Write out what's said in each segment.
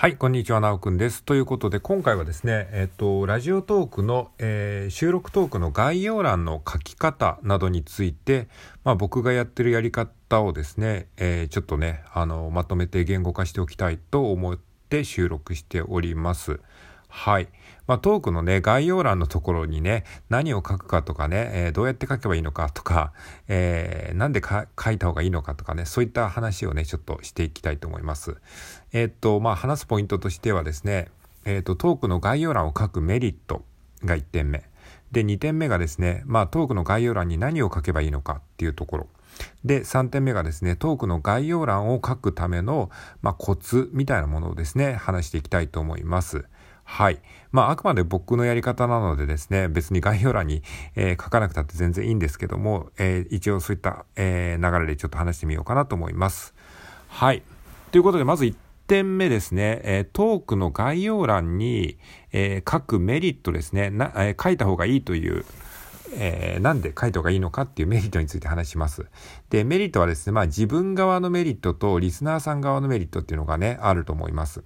はい、こんにちは、なおくんです。ということで、今回はですね、えっと、ラジオトークの、えー、収録トークの概要欄の書き方などについて、まあ、僕がやってるやり方をですね、えー、ちょっとね、あの、まとめて言語化しておきたいと思って収録しております。はい。まあ、トークのね、概要欄のところにね、何を書くかとかね、えー、どうやって書けばいいのかとか、えー、なんで書いた方がいいのかとかね、そういった話をね、ちょっとしていきたいと思います。えー、っと、まあ、話すポイントとしてはですね、えっと、トークの概要欄を書くメリットが1点目。で、2点目がですね、まあ、トークの概要欄に何を書けばいいのかっていうところ。で、3点目がですね、トークの概要欄を書くための、まあ、コツみたいなものをですね、話していきたいと思います。はい。まあ、あくまで僕のやり方なのでですね、別に概要欄に、えー、書かなくたって全然いいんですけども、えー、一応そういった、えー、流れでちょっと話してみようかなと思います。はい。ということで、まず1点目ですね、えトークの概要欄に、え書くメリットですね、なえ書いた方がいいという、えー、なんで書いた方がいいのかっていうメリットについて話します。で、メリットはですね、まあ自分側のメリットとリスナーさん側のメリットっていうのがね、あると思います。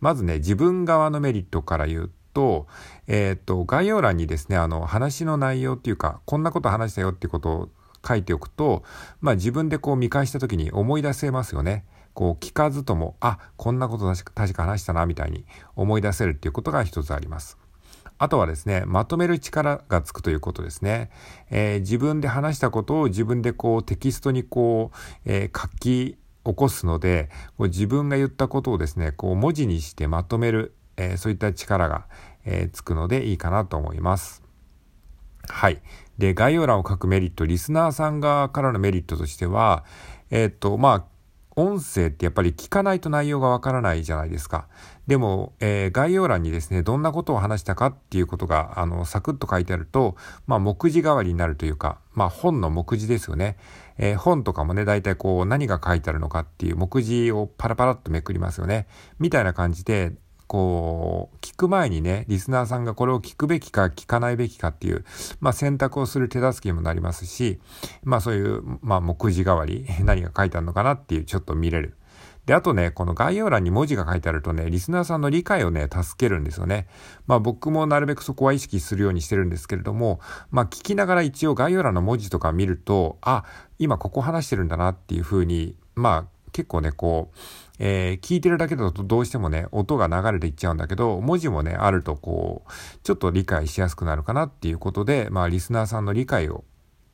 まずね、自分側のメリットから言うと、えっ、と、概要欄にですね、あの、話の内容っていうか、こんなこと話したよっていうことを書いておくと、まあ自分でこう見返した時に思い出せますよね。こう聞かずとも、あ、こんなこと確か話したな、みたいに思い出せるっていうことが一つあります。あとはですね、まとめる力がつくということですね。えー、自分で話したことを自分でこうテキストにこう、えー、書き起こすので、こう自分が言ったことをですね、こう文字にしてまとめる、えー、そういった力が、えー、つくのでいいかなと思います。はい。で、概要欄を書くメリット、リスナーさん側からのメリットとしては、えっ、と、まあ、音声ってやっぱり聞かないと内容がわからないじゃないですか。でも、えー、概要欄にですね、どんなことを話したかっていうことが、あの、サクッと書いてあると、まあ、目次代わりになるというか、まあ、本の目次ですよね。えー、本とかもね、大体こう、何が書いてあるのかっていう目次をパラパラっとめくりますよね。みたいな感じで、こう、聞く前にね、リスナーさんがこれを聞くべきか聞かないべきかっていう、まあ選択をする手助けにもなりますし、まあそういう、まあ目次代わり、何が書いてあるのかなっていうちょっと見れる。で、あとね、この概要欄に文字が書いてあるとね、リスナーさんの理解をね、助けるんですよね。まあ僕もなるべくそこは意識するようにしてるんですけれども、まあ聞きながら一応概要欄の文字とか見ると、あ、今ここ話してるんだなっていうふうに、まあ結構ね、こう、えー、聞いてるだけだとどうしてもね、音が流れていっちゃうんだけど、文字もね、あるとこう、ちょっと理解しやすくなるかなっていうことで、まあ、リスナーさんの理解を、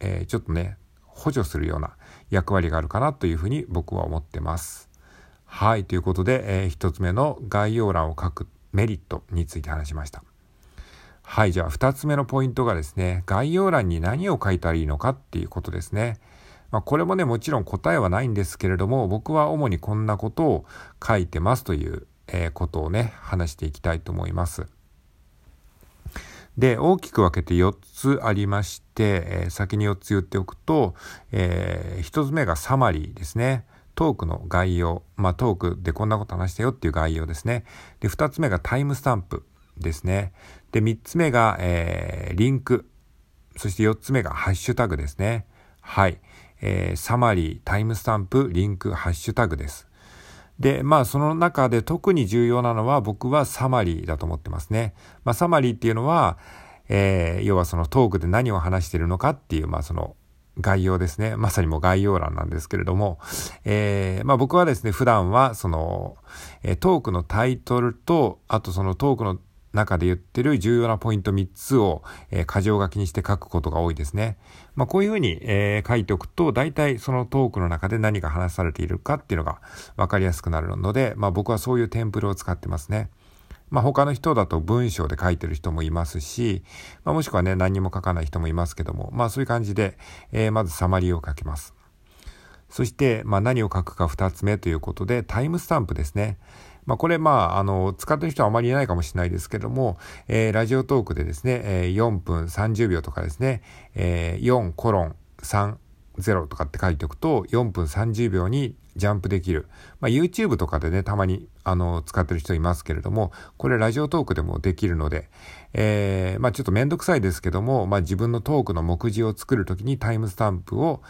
えー、ちょっとね、補助するような役割があるかなというふうに僕は思ってます。はい、ということで、えー、一つ目の概要欄を書くメリットについて話しました。はい、じゃあ二つ目のポイントがですね、概要欄に何を書いたらいいのかっていうことですね。まあ、これもね、もちろん答えはないんですけれども、僕は主にこんなことを書いてますという、え、ことをね、話していきたいと思います。で、大きく分けて4つありまして、えー、先に4つ言っておくと、えー、1つ目がサマリーですね。トークの概要。まあ、トークでこんなこと話したよっていう概要ですね。で、2つ目がタイムスタンプですね。で、3つ目が、えー、リンク。そして4つ目がハッシュタグですね。はい。えー、サマリー、タイムスタンプ、リンク、ハッシュタグです。で、まあその中で特に重要なのは僕はサマリーだと思ってますね。まあサマリーっていうのは、えー、要はそのトークで何を話しているのかっていう、まあその概要ですね。まさにもう概要欄なんですけれども、えー、まあ僕はですね、普段はその、えー、トークのタイトルと、あとそのトークの中で言ってる重要なポイント3つを、えー、箇条書きにして書くことが多いですね。まあ、こういうふうに、えー、書いておくと、大体そのトークの中で何が話されているかっていうのが分かりやすくなるので、まあ、僕はそういうテンプルを使ってますね。まあ、他の人だと文章で書いてる人もいますし、まあ、もしくはね、何にも書かない人もいますけども、まあそういう感じで、えー、まずサマリーを書きます。そして、まあ何を書くか2つ目ということで、タイムスタンプですね。まあ、これ、まあ、あの、使ってる人はあまりいないかもしれないですけども、えー、ラジオトークでですね、えー、4分30秒とかですね、えー、4コロン3 0とかって書いておくと4分30秒にジャンプできる。まあ、YouTube とかでね、たまにあの使ってる人いますけれども、これラジオトークでもできるので、えー、まあちょっとめんどくさいですけども、まあ自分のトークの目次を作るときにタイムスタンプを、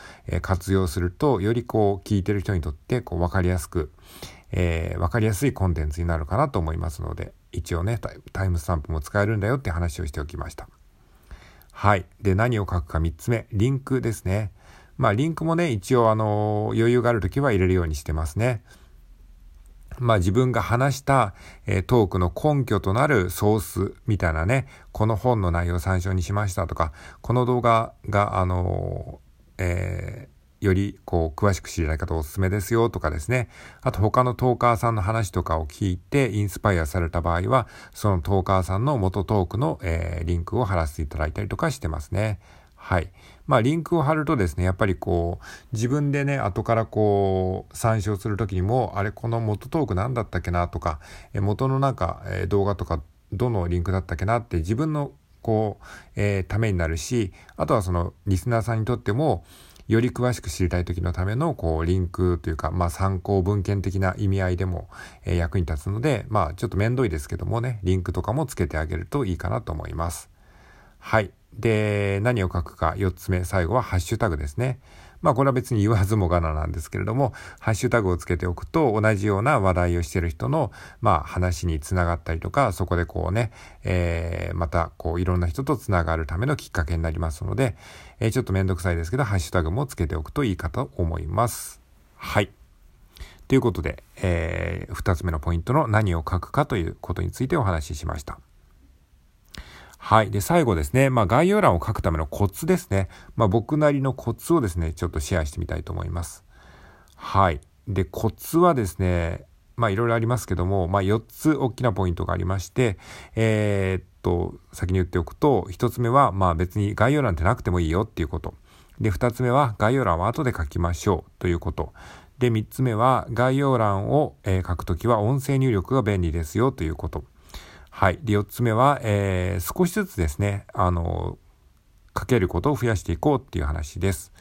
活用すると、よりこう聞いてる人にとってこう分かりやすく、えー、わかりやすいコンテンツになるかなと思いますので、一応ね、タイムスタンプも使えるんだよって話をしておきました。はい。で、何を書くか3つ目、リンクですね。まあ、リンクもね、一応、あの、余裕があるときは入れるようにしてますね。まあ自分が話した、えー、トークの根拠となるソースみたいなね、この本の内容を参照にしましたとか、この動画が、あのー、えー、よりこう詳しく知りたい方おすすめですよとかですね。あと他のトーカーさんの話とかを聞いてインスパイアされた場合は、そのトーカーさんの元トークの、えー、リンクを貼らせていただいたりとかしてますね。はい。まあ、リンクを貼るとですね、やっぱりこう、自分でね、後からこう、参照するときにも、あれ、この元トーク何だったっけなとか、え元のなんか、え動画とか、どのリンクだったっけなって自分のこう、えー、ためになるし、あとはその、リスナーさんにとっても、より詳しく知りたい時のための、こう、リンクというか、まあ、参考文献的な意味合いでも、えー、役に立つので、まあ、ちょっと面倒いですけどもね、リンクとかもつけてあげるといいかなと思います。はい。で、何を書くか、4つ目、最後はハッシュタグですね。まあこれは別に言わずもがななんですけれども、ハッシュタグをつけておくと同じような話題をしてる人の、まあ話につながったりとか、そこでこうね、えー、またこういろんな人とつながるためのきっかけになりますので、えー、ちょっとめんどくさいですけど、ハッシュタグもつけておくといいかと思います。はい。ということで、えー、2つ目のポイントの何を書くかということについてお話ししました。はい。で、最後ですね。まあ、概要欄を書くためのコツですね。まあ、僕なりのコツをですね、ちょっとシェアしてみたいと思います。はい。で、コツはですね、まあ、いろいろありますけども、まあ、4つ大きなポイントがありまして、えー、っと、先に言っておくと、1つ目は、まあ、別に概要欄ってなくてもいいよっていうこと。で、2つ目は、概要欄は後で書きましょうということ。で、3つ目は、概要欄を、えー、書くときは音声入力が便利ですよということ。はい。で、4つ目は、えー、少しずつですね、あの、かけることを増やしていこうっていう話です。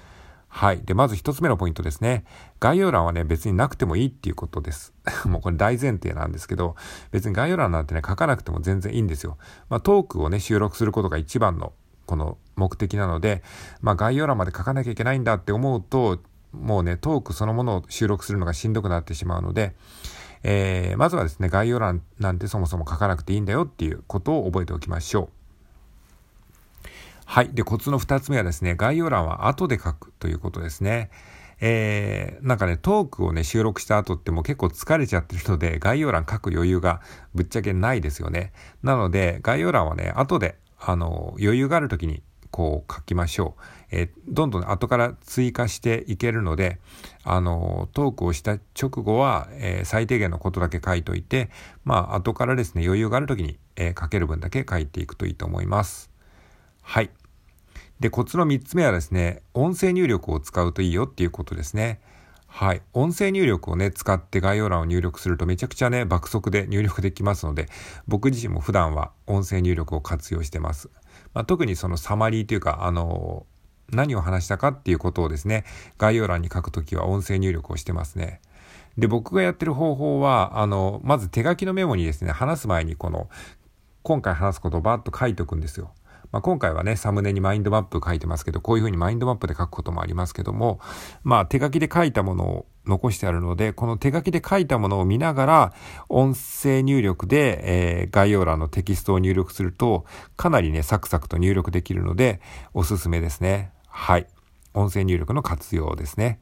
はい。で、まず1つ目のポイントですね。概要欄はね、別になくてもいいっていうことです。もうこれ大前提なんですけど、別に概要欄なんてね、書かなくても全然いいんですよ。まあ、トークをね、収録することが一番の、この目的なので、まあ、概要欄まで書かなきゃいけないんだって思うと、もうね、トークそのものを収録するのがしんどくなってしまうので、えー、まずはですね、概要欄なんてそもそも書かなくていいんだよっていうことを覚えておきましょう。はい。で、コツの二つ目はですね、概要欄は後で書くということですね。えー、なんかね、トークをね、収録した後ってもう結構疲れちゃってるので、概要欄書く余裕がぶっちゃけないですよね。なので、概要欄はね、後で、あの、余裕がある時にこう書きましょう。えー、どんどん後から追加していけるので、あの、トークをした直後は、えー、最低限のことだけ書いといて、まあ、後からですね、余裕がある時に、えー、書ける分だけ書いていくといいと思います。はい。で、コツの3つ目はですね、音声入力を使うといいよっていうことですね。はい。音声入力をね、使って概要欄を入力するとめちゃくちゃね、爆速で入力できますので、僕自身も普段は音声入力を活用してます。まあ、特にそのサマリーというか、あの何を話したかっていうことをですね、概要欄に書くときは音声入力をしてますね。で、僕がやってる方法は、あの、まず手書きのメモにですね、話す前にこの、今回話すことをバーッと書いておくんですよ。まあ、今回はね、サムネにマインドマップ書いてますけど、こういうふうにマインドマップで書くこともありますけども、まあ、手書きで書いたものを残してあるので、この手書きで書いたものを見ながら、音声入力で、えー、概要欄のテキストを入力すると、かなりね、サクサクと入力できるので、おすすめですね。はい。音声入力の活用ですね。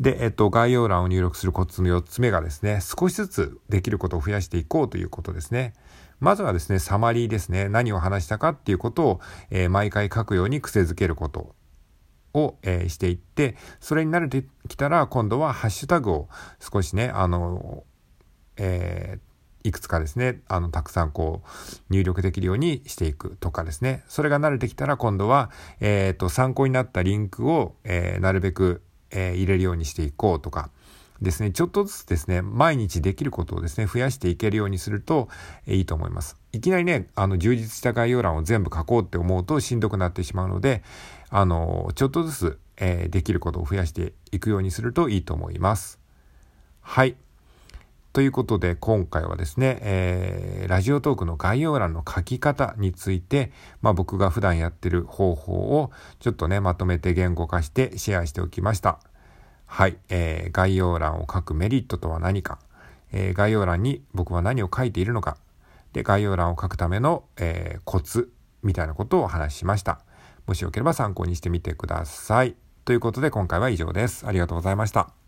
で、えっと、概要欄を入力するコツの4つ目がですね、少しずつできることを増やしていこうということですね。まずはですね、サマリーですね。何を話したかっていうことを、えー、毎回書くように癖づけることを、えー、していって、それに慣れてきたら、今度はハッシュタグを少しね、あの、えー、いくつかですね、あの、たくさんこう、入力できるようにしていくとかですね。それが慣れてきたら、今度は、えっ、ー、と、参考になったリンクを、え、なるべく、え、入れるようにしていこうとか、ですね、ちょっとずつですね、毎日できることをですね、増やしていけるようにすると、いいと思います。いきなりね、あの、充実した概要欄を全部書こうって思うとしんどくなってしまうので、あの、ちょっとずつ、えー、できることを増やしていくようにするといいと思います。はい。ということで、今回はですね、えー、ラジオトークの概要欄の書き方について、まあ僕が普段やってる方法をちょっとね、まとめて言語化してシェアしておきました。はい、えー、概要欄を書くメリットとは何か、えー、概要欄に僕は何を書いているのか、で、概要欄を書くための、えー、コツみたいなことをお話ししました。もしよければ参考にしてみてください。ということで今回は以上です。ありがとうございました。